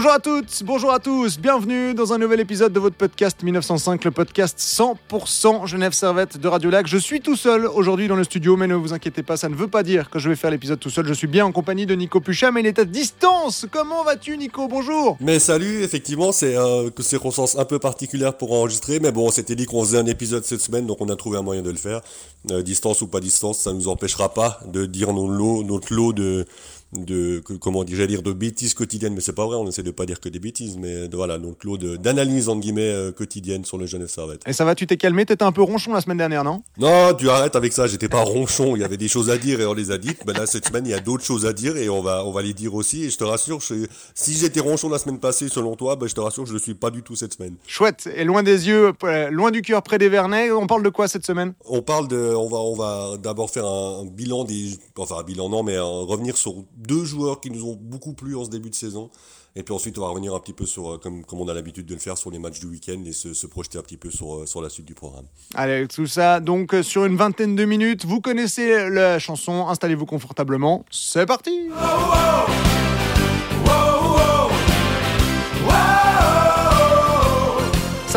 Bonjour à toutes, bonjour à tous, bienvenue dans un nouvel épisode de votre podcast 1905, le podcast 100% Genève Servette de Radio Lac. Je suis tout seul aujourd'hui dans le studio, mais ne vous inquiétez pas, ça ne veut pas dire que je vais faire l'épisode tout seul. Je suis bien en compagnie de Nico Puchat, mais il est à distance. Comment vas-tu, Nico? Bonjour. Mais salut, effectivement, c'est une circonstance un peu particulière pour enregistrer, mais bon, on s'était dit qu'on faisait un épisode cette semaine, donc on a trouvé un moyen de le faire. Euh, distance ou pas distance, ça ne nous empêchera pas de dire notre lot de de comment dire, dire de bêtises quotidiennes, mais c'est pas vrai, on essaie de pas dire que des bêtises, mais de, voilà, donc l'eau d'analyse entre guillemets euh, quotidienne sur le Genève Servette. Et ça va, tu t'es calmé, t'étais un peu ronchon la semaine dernière, non? Non, tu arrêtes avec ça, j'étais pas ronchon, il y avait des choses à dire et on les a dites, mais là cette semaine il y a d'autres choses à dire et on va on va les dire aussi et je te rassure, si j'étais ronchon la semaine passée selon toi, ben, je te rassure je le suis pas du tout cette semaine. Chouette, et loin des yeux, euh, loin du cœur, près des Vernets, on parle de quoi cette semaine? On parle de, on va on va d'abord faire un, bilan des, enfin un bilan non, mais revenir sur deux joueurs qui nous ont beaucoup plu en ce début de saison. Et puis ensuite, on va revenir un petit peu sur, euh, comme, comme on a l'habitude de le faire, sur les matchs du week-end et se, projeter un petit peu sur, euh, sur la suite du programme. Allez, tout ça, donc euh, sur une vingtaine de minutes, vous connaissez la chanson, installez-vous confortablement, c'est parti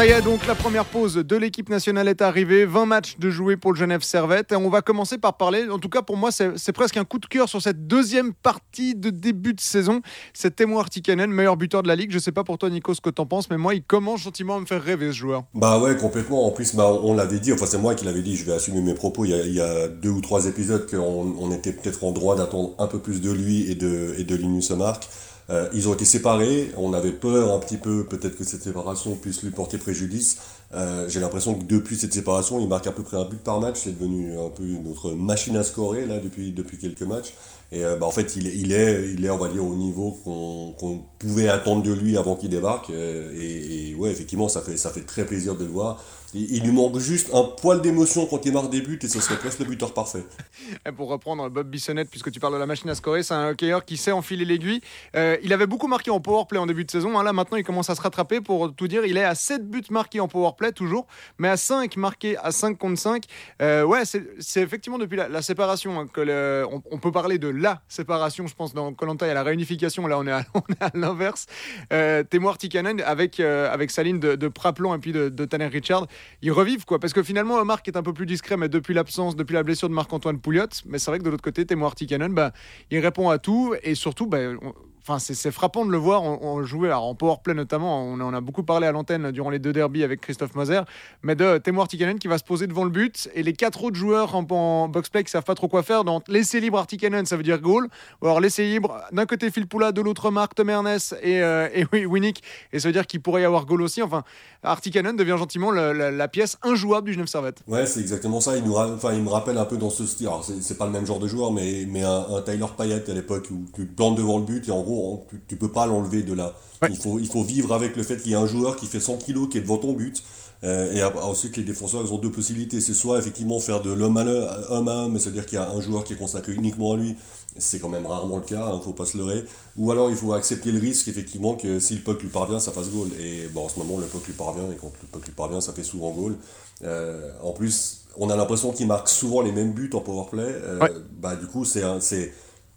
Donc la première pause de l'équipe nationale est arrivée. 20 matchs de jouer pour le Genève Servette. Et on va commencer par parler, en tout cas pour moi, c'est presque un coup de cœur sur cette deuxième partie de début de saison. C'est Temo Artikanen, meilleur buteur de la ligue. Je sais pas pour toi, Nico, ce que t'en penses, mais moi, il commence gentiment à me faire rêver ce joueur. Bah ouais, complètement. En plus, bah, on l'avait dit, enfin, c'est moi qui l'avais dit, je vais assumer mes propos. Il y a, deux ou trois épisodes qu'on on était peut-être en droit d'attendre un peu plus de lui et de, et de Linus Mark. Euh, ils ont été séparés, on avait peur un petit peu, peut-être que cette séparation puisse lui porter préjudice. Euh, j'ai l'impression que depuis cette séparation, il marque à peu près un but par match, c'est devenu un peu notre machine à scorer là depuis, depuis quelques matchs. Et euh, bah, en fait, il, est, il est, on va dire, au niveau qu'on pouvait attendre de lui avant qu'il débarque. Et, et, ouais, effectivement, ça fait, ça fait très plaisir de le voir. Il, lui manque juste un poil d'émotion quand il marque des buts et ce serait presque le buteur parfait. Et pour reprendre Bob Bissonnette, puisque tu parles de la machine à scorer, c'est un hockeyeur qui sait enfiler l'aiguille. Euh, il avait beaucoup marqué en powerplay en début de saison. Hein. Là, maintenant, il commence à se rattraper. Pour tout dire, il est à 7 buts marqués en powerplay, toujours, mais à 5 marqués à 5 contre 5. Euh, ouais, c'est effectivement depuis la, séparation hein, que on, peut parler de la séparation, je pense, dans Colanta, il y a la réunification. Là, on est à, l'inverse. Euh, Témoir Tikanen avec, euh, avec sa ligne de, Praplon et puis de, Tanner Richard ils revivent quoi. Parce que finalement, Marc est un peu plus discret, mais depuis l'absence, depuis la blessure de Marc-Antoine Pouliot, mais c'est vrai que de l'autre côté, Temo Artikanen, bah, il répond à tout et surtout, bah, Enfin, c'est frappant de le voir en, jouer alors en powerplay notamment. On, en a beaucoup parlé à l'antenne durant les deux derbies avec Christophe Moser, mais de Temo Artikanen qui va se poser devant le but et les quatre autres joueurs en, box-play qui savent pas trop quoi faire. Donc laisser libre Artikanen, ça veut dire goal. Ou alors laisser libre d'un côté Phil Poula, de l'autre Marc Tom Ernest et, euh, et Winnick, et ça veut dire qu'il pourrait y avoir goal aussi. Enfin, Artikanen devient gentiment la, pièce injouable du Genève Servette. Ouais, c'est exactement ça. Il, me rappelle un peu dans ce style. Alors, c'est pas le même genre de joueur, mais, mais un, Tyler Payet à l'époque où tu plantes devant le but et en gros, tu, tu peux pas l'enlever de là. Il, faut, il faut vivre avec le fait qu'il y a un joueur qui fait 100 kilos qui est devant ton but. Euh, et ensuite, les défenseurs, ils ont deux possibilités. C'est soit effectivement faire de l'homme à l'homme, homme, c'est-à-dire qu'il y a un joueur qui est consacré uniquement à lui. C'est quand même rarement le cas, il hein, ne faut pas se leurrer. Ou alors, il faut accepter le risque, effectivement, que si le puck lui parvient, ça fasse goal. Et bon, en ce moment, le puck lui parvient, et quand le puck lui parvient, ça fait souvent goal. Euh, en plus, on a l'impression qu'il marque souvent les mêmes buts en powerplay. Euh, bah, du coup, c'est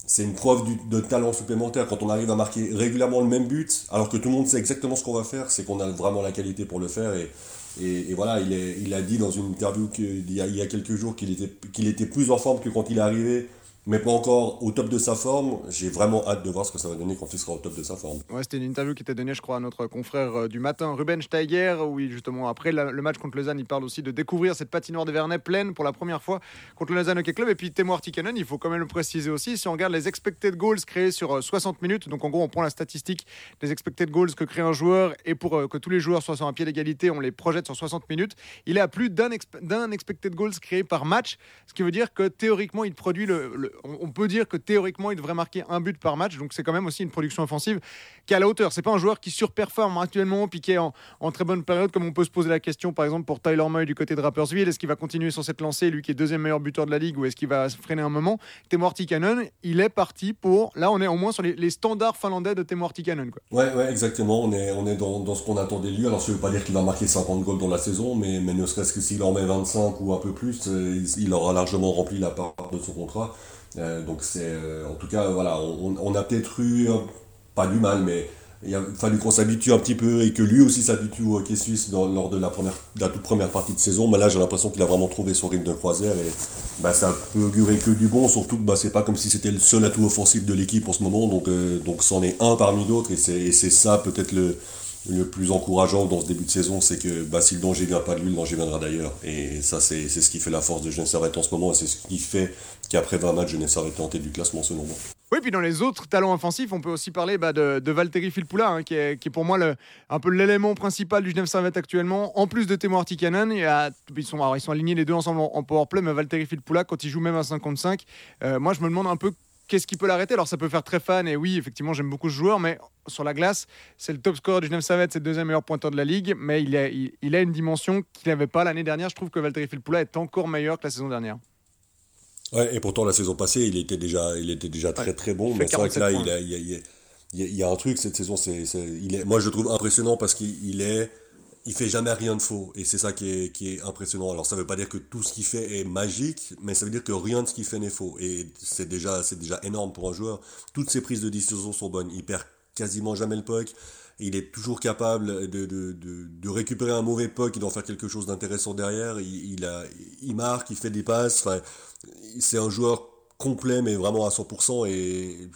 c'est une preuve de talent supplémentaire. Quand on arrive à marquer régulièrement le même but, alors que tout le monde sait exactement ce qu'on va faire, c'est qu'on a vraiment la qualité pour le faire. Et, et, voilà, il, est, il a dit dans une interview il y a, il y a quelques jours qu'il était, qu'il était plus en forme que quand il est arrivé mais pas encore au top de sa forme. J'ai vraiment hâte de voir ce que ça va donner quand il sera au top de sa forme. Ouais, c'était une interview qui était donnée, je crois, à notre confrère euh, du matin, Ruben Steiger, où justement, après le match contre Lausanne, il parle aussi de découvrir cette patinoire de Vernet pleine pour la première fois contre le Lausanne Hockey Club. Et puis, Temo Artikanen, il faut quand même le préciser aussi, si on regarde les expected goals créés sur 60 euh, minutes, donc en gros, on prend la statistique des expected goals que crée un joueur, et pour euh, que tous les joueurs soient sur un pied d'égalité, on les projette sur 60 minutes. Il est à plus d'un expected goals créé par match, ce qui veut dire que théoriquement, il produit le on peut dire que théoriquement, il devrait marquer un but par match. Donc c'est quand même aussi une production offensive qui est à la hauteur. C'est pas un joueur qui surperforme actuellement puis est en, très bonne période, comme on peut se poser la question par exemple pour Tyler Moy du côté de Rapperswil. Est-ce qu'il va continuer sur cette lancée, lui qui est deuxième meilleur buteur de la ligue, ou est-ce qu'il va se freiner un moment? Temo Cannon, il est parti pour. Là, on est au moins sur les, standards finlandais de Temo Cannon. Quoi. Ouais, ouais, exactement. On est, on est dans, dans ce qu'on attendait de lui. Alors, ne veux pas dire qu'il va marquer 50 goals dans la saison, mais, mais ne serait-ce que s'il en met 25 ou un peu plus, euh, il aura largement rempli la part de son contrat. Euh, donc c'est, euh, en tout cas, voilà, on, a peut-être eu, pas du mal, mais il a fallu qu'on s'habitue un petit peu et que lui aussi s'habitue au hockey suisse lors de la, première, la toute première partie de saison. Mais là, j'ai l'impression qu'il a vraiment trouvé son rythme de croisière et bah, ça peut augurer que du bon. Surtout que bah, c'est pas comme si c'était le seul atout offensif de l'équipe en ce moment. Donc, euh, donc c'en est un parmi d'autres et c'est ça peut-être le, le plus encourageant dans ce début de saison, c'est que bah, si le danger vient pas de lui, le danger viendra d'ailleurs. Et ça, c'est ce qui fait la force de Genève en ce moment et c'est ce qui fait qu'après 20 matchs, Genève est en tête du classement selon moi. Oui, puis dans les autres talents offensifs, on peut aussi parler bah, de, de, Valtteri Filppula, hein, qui, est, qui, pour moi un peu l'élément principal du Genève Servette actuellement. En plus de Temo Artikanen, il ils, sont, ils sont alignés les deux ensemble en, powerplay, mais Valtteri Filppula, quand il joue même à 55, euh, moi je me demande un peu qu'est-ce qui peut l'arrêter? Alors ça peut faire très fan, et oui, effectivement, j'aime beaucoup ce joueur, mais sur la glace, c'est le top scorer du Genève Servette, c'est le deuxième meilleur pointeur de la ligue, mais il a, il, a une dimension qu'il n'avait pas l'année dernière. Je trouve que Valtteri Filppula est encore meilleur que la saison dernière. Ouais, et pourtant la saison passée, il était déjà, il était déjà très très bon. Mais c'est vrai que là, il, a, il, y a, il, y a, un truc cette saison. C'est, moi, je le trouve impressionnant parce qu'il est, il fait jamais rien de faux. Et c'est ça qui est, qui est impressionnant. Alors ça veut pas dire que tout ce qu'il fait est magique, mais ça veut dire que rien de ce qu'il fait n'est faux. Et c'est déjà, c'est déjà énorme pour un joueur. Toutes ses prises de décision sont bonnes. Il perd quasiment jamais le puck il est toujours capable de, de, de, récupérer un mauvais puck et d'en faire quelque chose d'intéressant derrière. Il, a, il marque, il fait des passes. C'est un joueur complet, mais vraiment à 100%. Et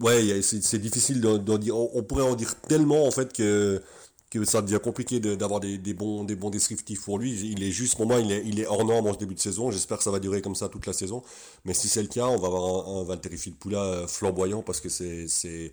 ouais, c'est difficile d'en dire. On, pourrait en dire tellement en fait que que ça devient compliqué d'avoir des, bons, des bons descriptifs pour lui. Il est juste, pour moi, il est, hors norme en ce début de saison. J'espère que ça va durer comme ça toute la saison. Mais si c'est le cas, on va avoir un, un Valtteri Filppula flamboyant parce que c'est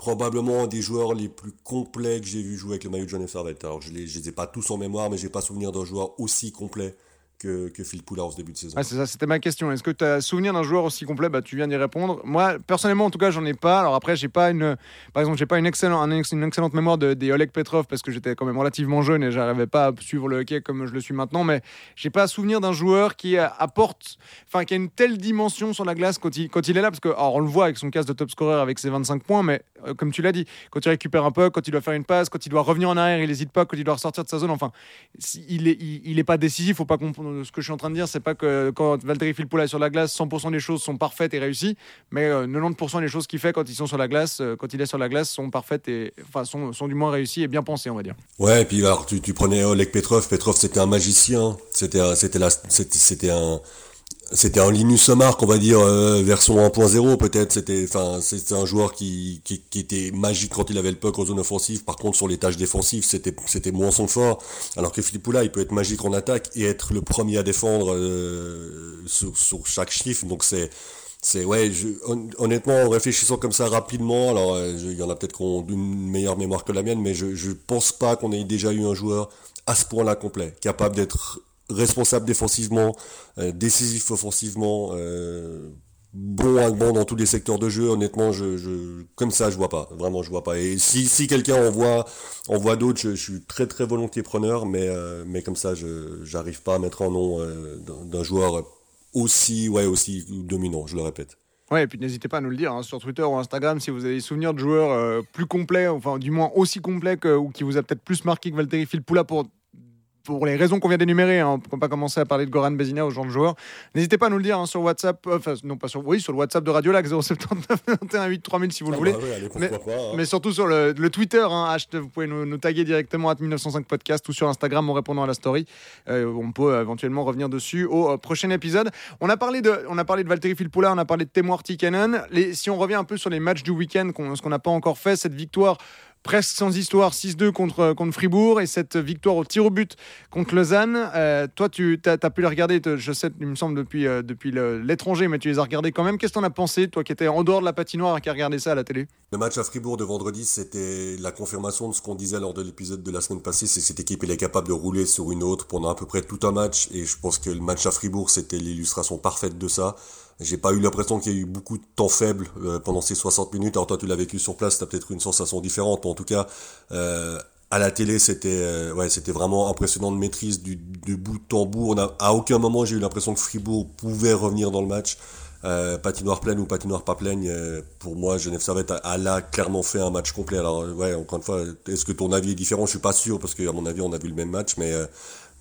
probablement un des joueurs les plus complets que j'ai vu jouer avec le maillot de John Servette. Alors je ne les, ai pas tous en mémoire, mais j'ai pas souvenir d'un joueur aussi complet que, Phil en ce début de saison. c'est ça, c'était ma question. Est-ce que tu as souvenir d'un joueur aussi complet? Bah, Tu viens d'y répondre. Moi, personnellement, en tout cas, j'en ai pas. Alors après, j'ai pas une, par exemple, j'ai pas une, excellente, mémoire de, des Oleg Petrov parce que j'étais quand même relativement jeune et j'arrivais pas à suivre le hockey comme je le suis maintenant. Mais j'ai pas souvenir d'un joueur qui apporte, enfin, qui a une telle dimension sur la glace quand il, est là. Parce que, alors, on le voit avec son casse de top scorer avec ses 25 points, mais comme tu l'as dit, quand il récupère un peu, quand il doit faire une passe, quand il doit revenir en arrière, il n'hésite pas, quand il doit ressortir de sa zone. Enfin, il est, il, est pas décisif. Faut pas comprendre ce que je suis en train de dire c'est pas que quand Valtteri Filppula est sur la glace, 100% des choses sont parfaites et réussies, mais 90% euh, des choses qu'il fait quand ils sont sur la glace, euh, quand il est sur la glace, sont parfaites et enfin sont, du moins réussies et bien pensées, on va dire. Ouais, et puis alors tu, prenais Oleg Petrov, Petrov c'était un magicien, c'était c'était c'était un c'était un Linus Mark, on va dire, euh, version 1.0 peut-être. C'était, enfin, c'était un joueur qui, était magique quand il avait le puck en zone offensive. Par contre, sur les tâches défensives, c'était, c'était moins son fort. Alors que Philippe Poula, il peut être magique en attaque et être le premier à défendre euh, sur, chaque chiffre. Donc c'est, c'est ouais. Honnêtement, en réfléchissant comme ça rapidement, alors euh, il y en a peut-être qui ont une meilleure mémoire que la mienne, mais je, je pense pas qu'on ait déjà eu un joueur à ce point-là complet, capable d'être responsable défensivement, euh, décisif offensivement, euh, bon à bon dans tous les secteurs de jeu. Honnêtement, je, comme ça, je vois pas. Vraiment, je vois pas. Et si, si quelqu'un en voit, en voit d'autres, je, suis très très volontiers preneur, mais, euh, mais comme ça, je j'arrive pas à mettre un nom d'un joueur aussi, ouais, aussi dominant. Je le répète. Ouais, et puis n'hésitez pas à nous le dire hein, sur Twitter ou Instagram si vous avez des souvenirs de joueurs plus complets, enfin du moins aussi complets ou qui vous a peut-être plus marqué que Valtteri Filppula pour pour les raisons qu'on vient d'énumérer, hein, on ne pas commencer à parler de Goran Bezina aux gens de joueurs. N'hésitez pas à nous le dire hein, sur WhatsApp, euh, enfin non pas sur, oui sur le WhatsApp de Radio Lac 079 21 8 3000 si vous le ah voulez. Bah hein. mais, surtout sur le, Twitter, vous pouvez nous, taguer directement à 1905 podcast ou sur Instagram en répondant à la story. Euh, on peut euh, éventuellement revenir dessus au prochain épisode. On a parlé de, on a parlé de Valtteri Filppula, on a parlé de Temo Artikanen. Les, si on revient un peu sur les matchs du week-end, ce qu'on n'a pas encore fait, cette victoire presque sans histoire, 6-2 contre, contre Fribourg et cette victoire au tir au but contre Lausanne. Euh, toi, tu as, pu les regarder, je sais, il me semble, depuis, euh, depuis l'étranger, mais tu les as regardés quand même. Qu'est-ce que tu en as pensé, toi qui étais en dehors de la patinoire et qui a regardé ça à la télé? Le match à Fribourg de vendredi, c'était la confirmation de ce qu'on disait lors de l'épisode de la semaine passée c'est que cette équipe elle est capable de rouler sur une autre pendant à peu près tout un match. Et je pense que le match à Fribourg, c'était l'illustration parfaite de ça. J'ai pas eu l'impression qu'il y a eu beaucoup de temps faible euh, pendant ces 60 minutes. Alors toi, tu l'as vécu sur place, tu as peut-être une sensation différente. Mais en tout cas, euh, à la télé, c'était euh, ouais, c'était vraiment impressionnant de maîtrise du, du bout de tambour. On a, à aucun moment, j'ai eu l'impression que Fribourg pouvait revenir dans le match. Euh, patinoire pleine ou patinoire pas pleine, euh, pour moi, Genève Servette a, a, là clairement fait un match complet. Alors, ouais, encore une fois, est-ce que ton avis est différent? Je suis pas sûr parce qu'à mon avis, on a vu le même match, mais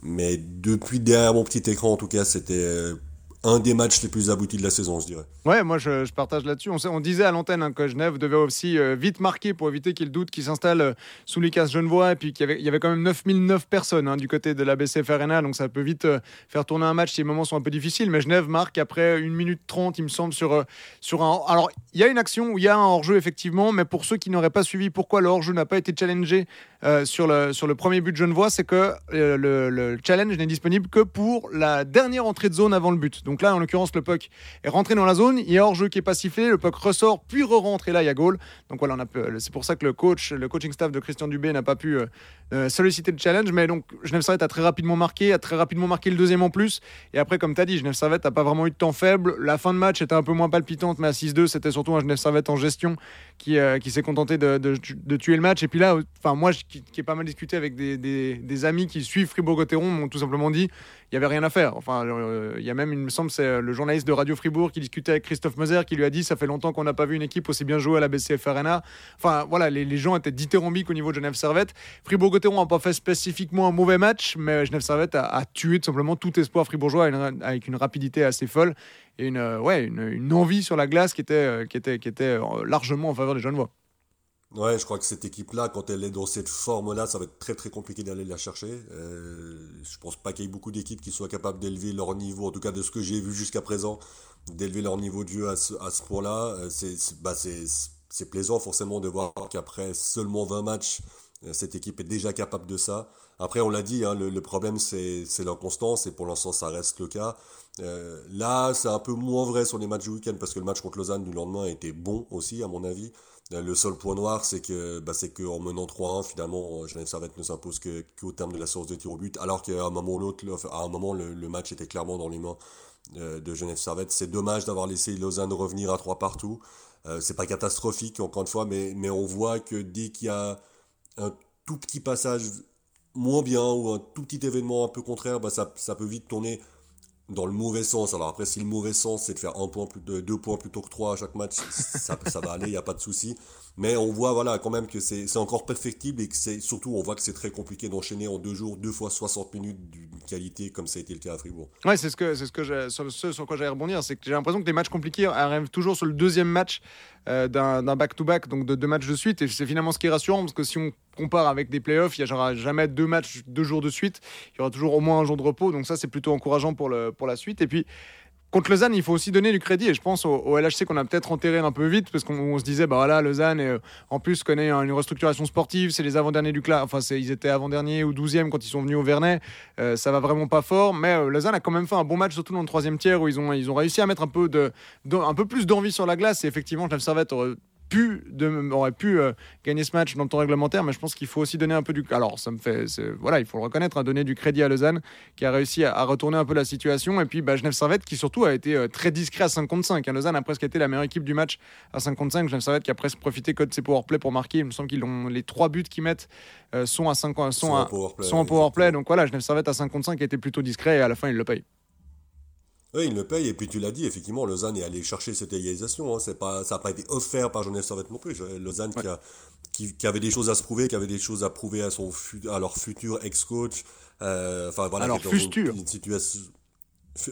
mais depuis derrière mon petit écran, en tout cas, c'était un des matchs les plus aboutis de la saison, je dirais. Ouais, moi je, partage là-dessus. On, disait à l'antenne hein, que Genève devait aussi euh, vite marquer pour éviter qu'il doute qui s'installe euh, sous les cases Genevois et puis qu'il y avait, quand même 9009 personnes hein, du côté de la BCF Arena, donc ça peut vite euh, faire tourner un match si les moments sont un peu difficiles. Mais Genève marque après 1 minute 30, il me semble, sur, un. Alors, il y a une action où il y a un hors-jeu effectivement, mais pour ceux qui n'auraient pas suivi pourquoi le hors-jeu n'a pas été challengé sur, le, sur le premier but de Genevois, c'est que le, le challenge n'est disponible que pour la dernière entrée de zone avant le but. Donc là, en l'occurrence, le puck est rentré dans la zone, il y a hors-jeu qui est pas sifflé, le puck ressort, puis re-rentre et là, il y a goal. Donc voilà, c'est pour ça que le coach, le coaching staff de Christian Dubé n'a pas pu euh, euh, solliciter le challenge. Mais donc, Genève Servette a très rapidement marqué, a très rapidement marqué le deuxième en plus. Et après, comme tu as dit, Genève Servette n'a pas vraiment eu de temps faible. La fin de match était un peu moins palpitante, mais à 6-2, c'était surtout un Genève Servette en gestion qui, euh, qui s'est contenté de, tuer le match. Et puis là, enfin moi, qui, qui ai pas mal discuté avec des, amis qui suivent Fribourg-Gotteron, m'ont tout simplement dit il y avait rien à faire. Enfin, euh, il y a même, il me semble, c'est le journaliste de Radio Fribourg qui discutait avec Christophe Moser qui lui a dit ça fait longtemps qu'on n'a pas vu une équipe aussi bien jouer à la BCF Arena. Enfin, voilà, les, gens étaient dithyrambiques au niveau de Genève Servette. Fribourg-Gotteron n'a pas fait spécifiquement un mauvais match, mais Genève Servette a, tué tout simplement tout espoir fribourgeois avec une rapidité assez folle et une, euh, ouais, une, envie sur la glace qui était, qui était, qui était largement en faveur des Genevois. Ouais, je crois que cette équipe-là, quand elle est dans cette forme-là, ça va être très très compliqué d'aller la chercher. Euh, je pense pas qu'il y ait beaucoup d'équipes qui soient capables d'élever leur niveau, en tout cas de ce que j'ai vu jusqu'à présent, d'élever leur niveau de jeu à ce, à ce point-là. Euh, c'est bah plaisant forcément de voir qu'après seulement 20 matchs, cette équipe est déjà capable de ça. Après, on l'a dit, hein, le, problème c'est l'inconstance et pour l'instant ça reste le cas. Euh, là, c'est un peu moins vrai sur les matchs du week-end parce que le match contre Lausanne du lendemain était bon aussi, à mon avis. Euh, le seul point noir, c'est que bah, c'est qu'en menant 3-1, finalement, Genève Servette ne s'impose qu'au terme de la séance de tir au but, alors qu'à un moment ou l'autre, à un moment, le, match était clairement dans les mains euh, de Genève Servette. C'est dommage d'avoir laissé Lausanne revenir à 3 partout. Euh, c'est pas catastrophique, encore une fois, mais, mais on voit que dès qu'il y a un tout petit passage moins bien ou un tout petit événement un peu contraire, bah, ça, ça peut vite tourner dans le mauvais sens. Alors après, si le mauvais sens, c'est de faire un deux points plutôt que trois à chaque match, ça, va aller, il n'y a pas de souci. Mais on voit voilà, quand même que c'est encore perfectible et que c'est surtout, on voit que c'est très compliqué d'enchaîner en deux jours, deux fois 60 minutes d'une qualité comme ça a été le cas à Fribourg. Ouais, c'est ce ce sur quoi j'allais rebondir. C'est que j'ai l'impression que les matchs compliqués arrivent toujours sur le deuxième match euh, d'un back-to-back, donc de deux matchs de suite. Et c'est finalement ce qui est rassurant parce que si on compare avec des playoffs, il n'y aura jamais deux matchs deux jours de suite. Il y aura toujours au moins un jour de repos. Donc ça, c'est plutôt encourageant pour, le, pour la suite. Et puis, Contre Lausanne, il faut aussi donner du crédit. Et je pense au, LHC qu'on a peut-être enterré un peu vite parce qu'on se disait, bah voilà, Lausanne, euh, en plus, connaît une restructuration sportive. C'est les avant-derniers du classement. Enfin, ils étaient avant-derniers ou 12e quand ils sont venus au Vernet. Euh, ça va vraiment pas fort. Mais euh, Lausanne a quand même fait un bon match, surtout dans le troisième tiers où ils ont, ils ont réussi à mettre un peu, de, un peu plus d'envie sur la glace. Et effectivement, Genève Servette aurait pu, de, aurait pu euh, gagner ce match dans le temps réglementaire, mais je pense qu'il faut aussi donner un peu du. Alors, ça me fait. Voilà, il faut le reconnaître, hein, donner du crédit à Lausanne, qui a réussi à, retourner un peu la situation. Et puis, bah, Genève Servette, qui surtout a été euh, très discret à 5 contre 5. Hein. Lausanne a presque été la meilleure équipe du match à 5 contre 5. Genève Servette qui a presque profité que de ses powerplay pour marquer. Il me semble qu'ils ont les trois buts qu'ils mettent euh, sont à 5 sont, sont, à, sont en powerplay. Donc voilà, Genève Servette à 5 contre 5 a été plutôt discret et à la fin, il le paye. Oui, il le paye, et puis tu l'as dit, effectivement, Lausanne est allé chercher cette égalisation. Hein. C'est pas, ça n'a pas été offert par Genève Servette non plus. Lausanne qui, a, qui, avait des choses à se prouver, qui avait des choses à prouver à, son, à leur futur ex-coach. Euh, voilà, Alors, futur. Une, situation.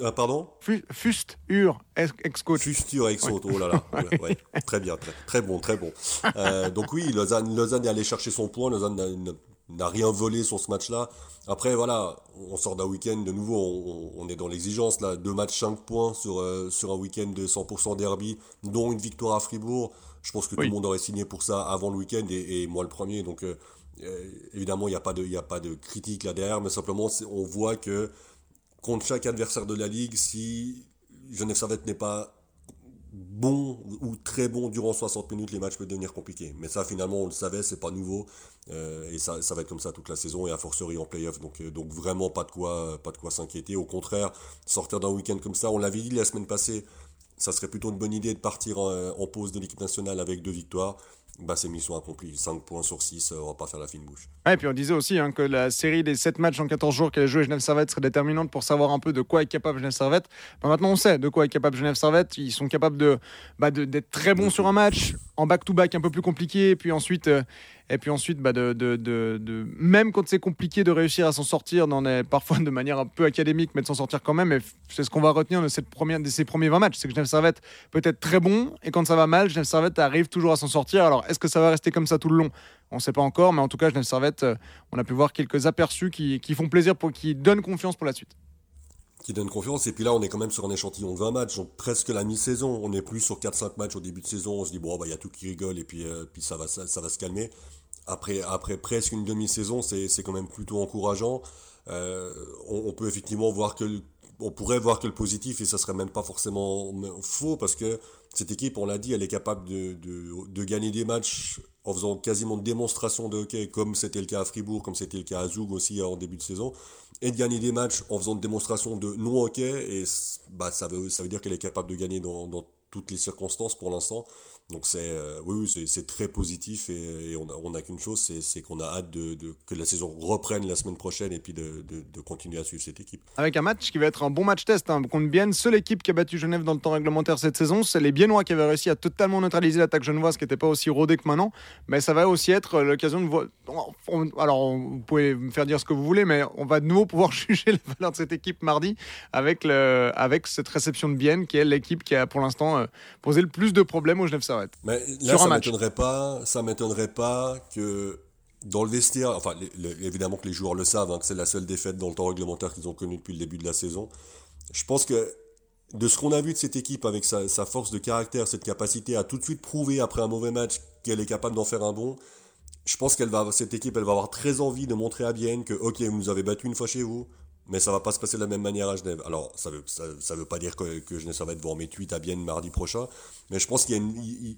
Euh, pardon? Fusture, ex-coach. Fusture, ex-coach, oh là là. ouais, très bien, très, très, bon, très bon. Euh, donc oui, Lausanne, Lausanne est allé chercher son point. Lausanne n'a rien volé sur ce match-là. Après, voilà, on sort d'un week-end, de nouveau, on, est dans l'exigence, là, deux matchs, 5 points sur, euh, sur un week-end de 100% derby, dont une victoire à Fribourg. Je pense que tout le monde aurait signé pour ça avant le week-end, et, moi le premier. Donc, euh, euh, évidemment, il n'y a, pas de, a pas de critique là derrière, mais simplement, on voit que contre chaque adversaire de la Ligue, si Genève Servette n'est pas bon ou très bon durant 60 minutes, les matchs peuvent devenir compliqués. Mais ça, finalement, on le savait, c'est pas nouveau. Euh, et ça, va être comme ça toute la saison et à forcerie en playoff. Donc, euh, donc vraiment pas de quoi, pas de quoi s'inquiéter. Au contraire, sortir d'un week-end comme ça, on l'avait dit la semaine passée, ça serait plutôt une bonne idée de partir en, pause de l'équipe nationale avec deux victoires. Bah, c'est mission accomplie. 5 points sur 6, on va pas faire la fine bouche. et puis on disait aussi hein, que la série des 7 matchs en 14 jours qu'elle a joué Genève Servette serait déterminante pour savoir un peu de quoi est capable Genève Servette. Bah, maintenant on sait de quoi est capable Genève Servette. Ils sont capables de, bah, d'être très bons sur un match, en back-to-back un peu plus compliqué, et puis ensuite, euh, et puis ensuite bah, de, de, de, même quand c'est compliqué de réussir à s'en sortir, dans parfois de manière un peu académique, mais de s'en sortir quand même. Et c'est ce qu'on va retenir de, cette première, de ces premiers 20 matchs. C'est que Genève Servette peut être très bon, et quand ça va mal, Genève Servette arrive toujours à s'en sortir. Alors est-ce que ça va rester comme ça tout le long? On ne sait pas encore, mais en tout cas, Genève Servette, euh, on a pu voir quelques aperçus qui, font plaisir, pour, qui donnent confiance pour la suite qui donne confiance. Et puis là, on est quand même sur un échantillon de 20 matchs, donc presque la mi-saison. On n'est plus sur 4-5 matchs au début de saison. On se dit, bon, bah, il y a tout qui rigole et puis, euh, ça, va, se calmer. Après, après presque une demi-saison, c'est quand même plutôt encourageant. Euh, on, peut effectivement voir que pourrait voir que le positif et ça serait même pas forcément faux parce que cette équipe, on l'a dit, elle est capable de, de, gagner des matchs en faisant quasiment de démonstration de hockey comme c'était le cas à Fribourg, comme c'était le cas à Zug aussi en début de saison et de gagner des matchs en faisant de démonstrations de non-hockey. Et bah, ça, veut, ça veut dire qu'elle est capable de gagner dans, dans toutes les circonstances pour l'instant. Donc c'est euh, oui, c'est très positif et, on n'a qu'une chose, c'est qu'on a hâte de, que la saison reprenne la semaine prochaine et puis de, continuer à suivre cette équipe. Avec un match qui va être un bon match test hein, contre Bienne, seule équipe qui a battu Genève dans le temps réglementaire cette saison, c'est les Biennois qui avaient réussi à totalement neutraliser l'attaque genevoise qui n'était pas aussi rodée que maintenant. Mais ça va aussi être l'occasion de voir. Alors vous pouvez me faire dire ce que vous voulez, mais on va de nouveau pouvoir juger la valeur de cette équipe mardi avec cette réception de Bienne qui est l'équipe qui a pour l'instant euh, posé le plus de problèmes au Genève mais là, ça m'étonnerait pas, ça m'étonnerait pas que dans le vestiaire, enfin, évidemment que les joueurs le savent, hein, que c'est la seule défaite dans le temps réglementaire qu'ils ont connue depuis le début de la saison. Je pense que de ce qu'on a vu de cette équipe avec sa, force de caractère, cette capacité à tout de suite prouver après un mauvais match qu'elle est capable d'en faire un bon, je pense qu'elle va, cette équipe, elle va avoir très envie de montrer à Bienne que, ok, vous nous avez battu une fois chez vous, mais ça va pas se passer de la même manière à Genève. Alors, ça veut, ça, veut pas dire que, Genève, ça va être voir mes tweets à Bienne mardi prochain, mais je pense qu'il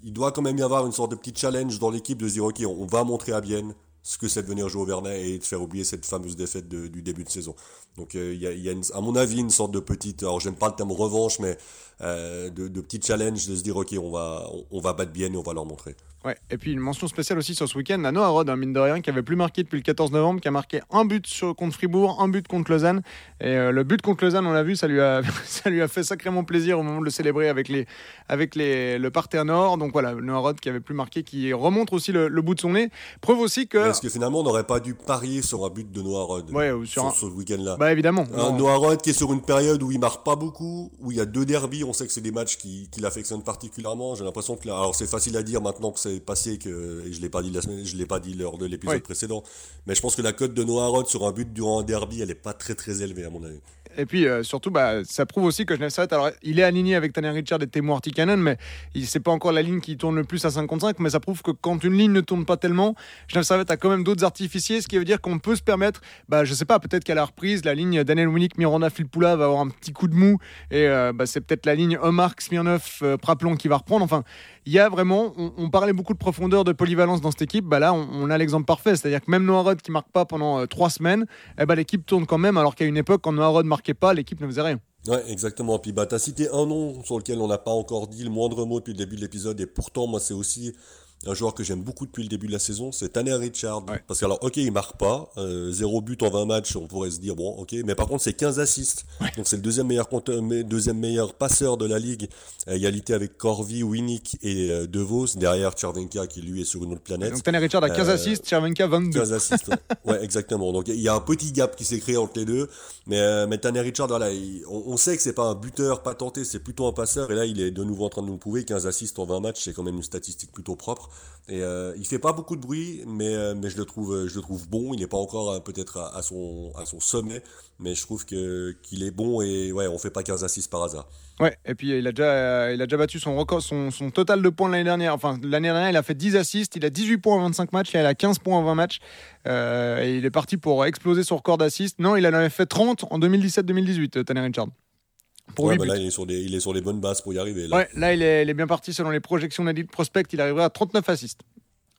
il, doit quand même y avoir une sorte de petit challenge dans l'équipe de se dire, ok, on, va montrer à Bienne ce que c'est de venir jouer au Vernet et de faire oublier cette fameuse défaite du début de saison. Donc euh, il y a, à mon avis une sorte de petite, alors j'aime pas le terme revanche, mais euh, de, de petit challenge de se dire ok on va on, va battre bien et on va leur montrer. Ouais, et puis une mention spéciale aussi sur ce week-end à Noah Rod, un mine de rien, qui avait plus marqué depuis le 14 novembre, qui a marqué un but sur, contre Fribourg, un but contre Lausanne. Et euh, le but contre Lausanne, on l'a vu, ça lui, a, ça lui a fait sacrément plaisir au moment de le célébrer avec, les, avec les, le parterre nord. Donc voilà, Noah Rod qui avait plus marqué, qui remonte aussi le, bout de son nez. Preuve aussi que. Parce que finalement, on n'aurait pas dû parier sur un but de Noah Rod ouais, sur, ce week-end-là? Bah évidemment. Un Noah Rod qui est sur une période où il marque pas beaucoup, où il y a deux derbies, on sait que c'est des matchs qui, qui l'affectionnent particulièrement. J'ai l'impression que alors c'est facile à dire maintenant que c'est passé que et je l'ai pas dit la semaine, je l'ai pas dit lors de l'épisode précédent, mais je pense que la cote de Noah Roth sur un but durant un derby, elle est pas très très élevée à mon avis. Et puis euh, surtout, bah, ça prouve aussi que Genève alors il est aligné avec Tanner Richard et Temo Artikanen, mais c'est pas encore la ligne qui tourne le plus à 55, mais ça prouve que quand une ligne ne tourne pas tellement, Genève Servette a quand même d'autres artificiers, ce qui veut dire qu'on peut se permettre, bah, je sais pas, peut-être qu'à la reprise, la ligne Daniel Winnick, Miranda, Filpoula va avoir un petit coup de mou, et euh, bah, c'est peut-être la ligne Omar, Smirnov, euh, Praplon qui va reprendre. Enfin, il y a vraiment, on, parlait beaucoup de profondeur, de polyvalence dans cette équipe, bah là on, a l'exemple parfait, c'est-à-dire que même Noah Rod qui marque pas pendant trois semaines, eh bah, l'équipe tourne quand même, alors qu'à une époque, quand Noah Rod marquait pas, l'équipe ne faisait rien. Ouais, exactement. Puis bah, tu as cité un nom sur lequel on n'a pas encore dit le moindre mot depuis le début de l'épisode, et pourtant, moi, c'est aussi un joueur que j'aime beaucoup depuis le début de la saison, c'est Tanner Richard. Parce que alors, ok, il marque pas, euh, zéro but en 20 matchs, on pourrait se dire bon, ok, mais par contre c'est 15 assists. Donc c'est le deuxième meilleur deuxième meilleur passeur de la ligue, à égalité avec Corvi, Winnick et euh, De Vos derrière Chervenka qui lui est sur une autre planète. Donc Tanner Richard a 15 euh, assists, Chervenka 22. 15 assists. ouais. exactement. Donc il y a un petit gap qui s'est créé entre les deux, mais, mais Tanner Richard, voilà, on, sait que c'est pas un buteur patenté, c'est plutôt un passeur, et là il est de nouveau en train de nous prouver 15 assists en 20 matchs, c'est quand même une statistique plutôt propre. Et euh, il fait pas beaucoup de bruit, mais, euh, mais je, le trouve, je le trouve bon. Il n'est pas encore euh, peut-être à, son, à son sommet, mais je trouve que, qu'il est bon et ouais, on fait pas 15 assists par hasard. Ouais, et puis il a déjà, il a déjà battu son record, son, son total de points l'année dernière. Enfin, l'année dernière, il a fait 10 assists, il a 18 points en 25 matchs, il a 15 points en 20 matchs. et il est parti pour exploser son record d'assists. Non, il en avait fait 30 en 2017-2018, Tanner Richard. Pour bah là, il est, sur des, il est sur les bonnes bases pour y arriver. Là, ouais, là il, est, il est bien parti selon les projections d'Elite Prospect. Il arriverait à 39 assists.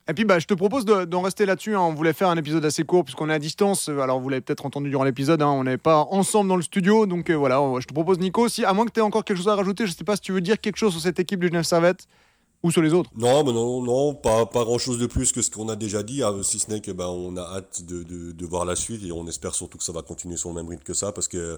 Et puis bah, je te propose d'en rester là-dessus. Hein. On voulait faire un épisode assez court puisqu'on est à distance. Alors vous l'avez peut-être entendu durant l'épisode, hein. on n'est pas ensemble dans le studio. Donc euh, voilà, je te propose Nico, si, à moins que tu aies encore quelque chose à rajouter, je sais pas si tu veux dire quelque chose sur cette équipe du Genève Servette. ou sur les autres. Non, mais non, non, pas, pas grand chose de plus que ce qu'on a déjà dit, hein, si ce n'est que ben, on a hâte de, de, de, voir la suite et on espère surtout que ça va continuer sur le même rythme que ça parce que,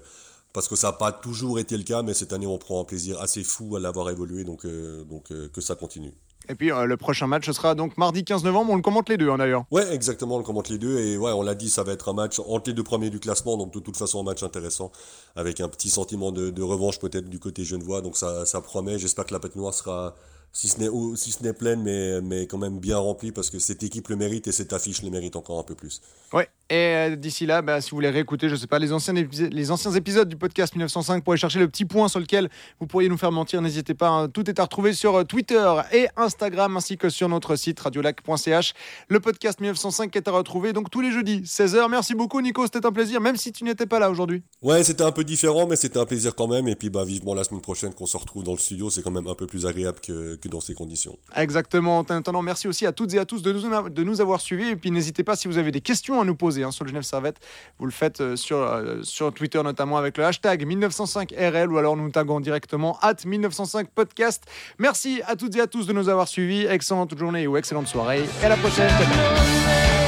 parce que ça n'a pas toujours été le cas, mais cette année on prend un plaisir assez fou à l'avoir évolué, donc, euh, donc euh, que ça continue. Et puis euh, le prochain match ce sera donc mardi 15 novembre, on le commente les deux hein, d'ailleurs. Ouais, exactement, on le commente les deux et ouais, on l'a dit, ça va être un match entre les deux premiers du classement, donc de toute façon un match intéressant avec un petit sentiment de, de revanche peut-être du côté genevois, donc ça, ça promet. J'espère que la noire sera si ce n'est si ce n'est pleine mais mais quand même bien remplie parce que cette équipe le mérite et cette affiche le mérite encore un peu plus. Ouais. Et euh, d'ici là, bah, si vous voulez réécouter, je sais pas, les anciens, les anciens épisodes du podcast 1905 pour aller chercher le petit point sur lequel vous pourriez nous faire mentir, n'hésitez pas. Hein. Tout est à retrouver sur euh, Twitter et Instagram ainsi que sur notre site radiolac.ch. Le podcast 1905 est à retrouver donc tous les jeudis 16h. Merci beaucoup Nico, c'était un plaisir même si tu n'étais pas là aujourd'hui. Ouais, c'était un peu différent mais c'était un plaisir quand même et puis bah vivement la semaine prochaine qu'on se retrouve dans le studio, c'est quand même un peu plus agréable que, que dans ces conditions. Exactement. En attendant, merci aussi à toutes et à tous de nous, de nous avoir suivis et puis n'hésitez pas si vous avez des questions à nous poser hein, sur le Genève Servette. Vous le faites euh, sur, euh, sur Twitter notamment avec le hashtag 1905RL ou alors nous taguons directement at 1905podcast. Merci à toutes et à tous de nous avoir suivis. Excellente journée ou excellente soirée. Et à la prochaine.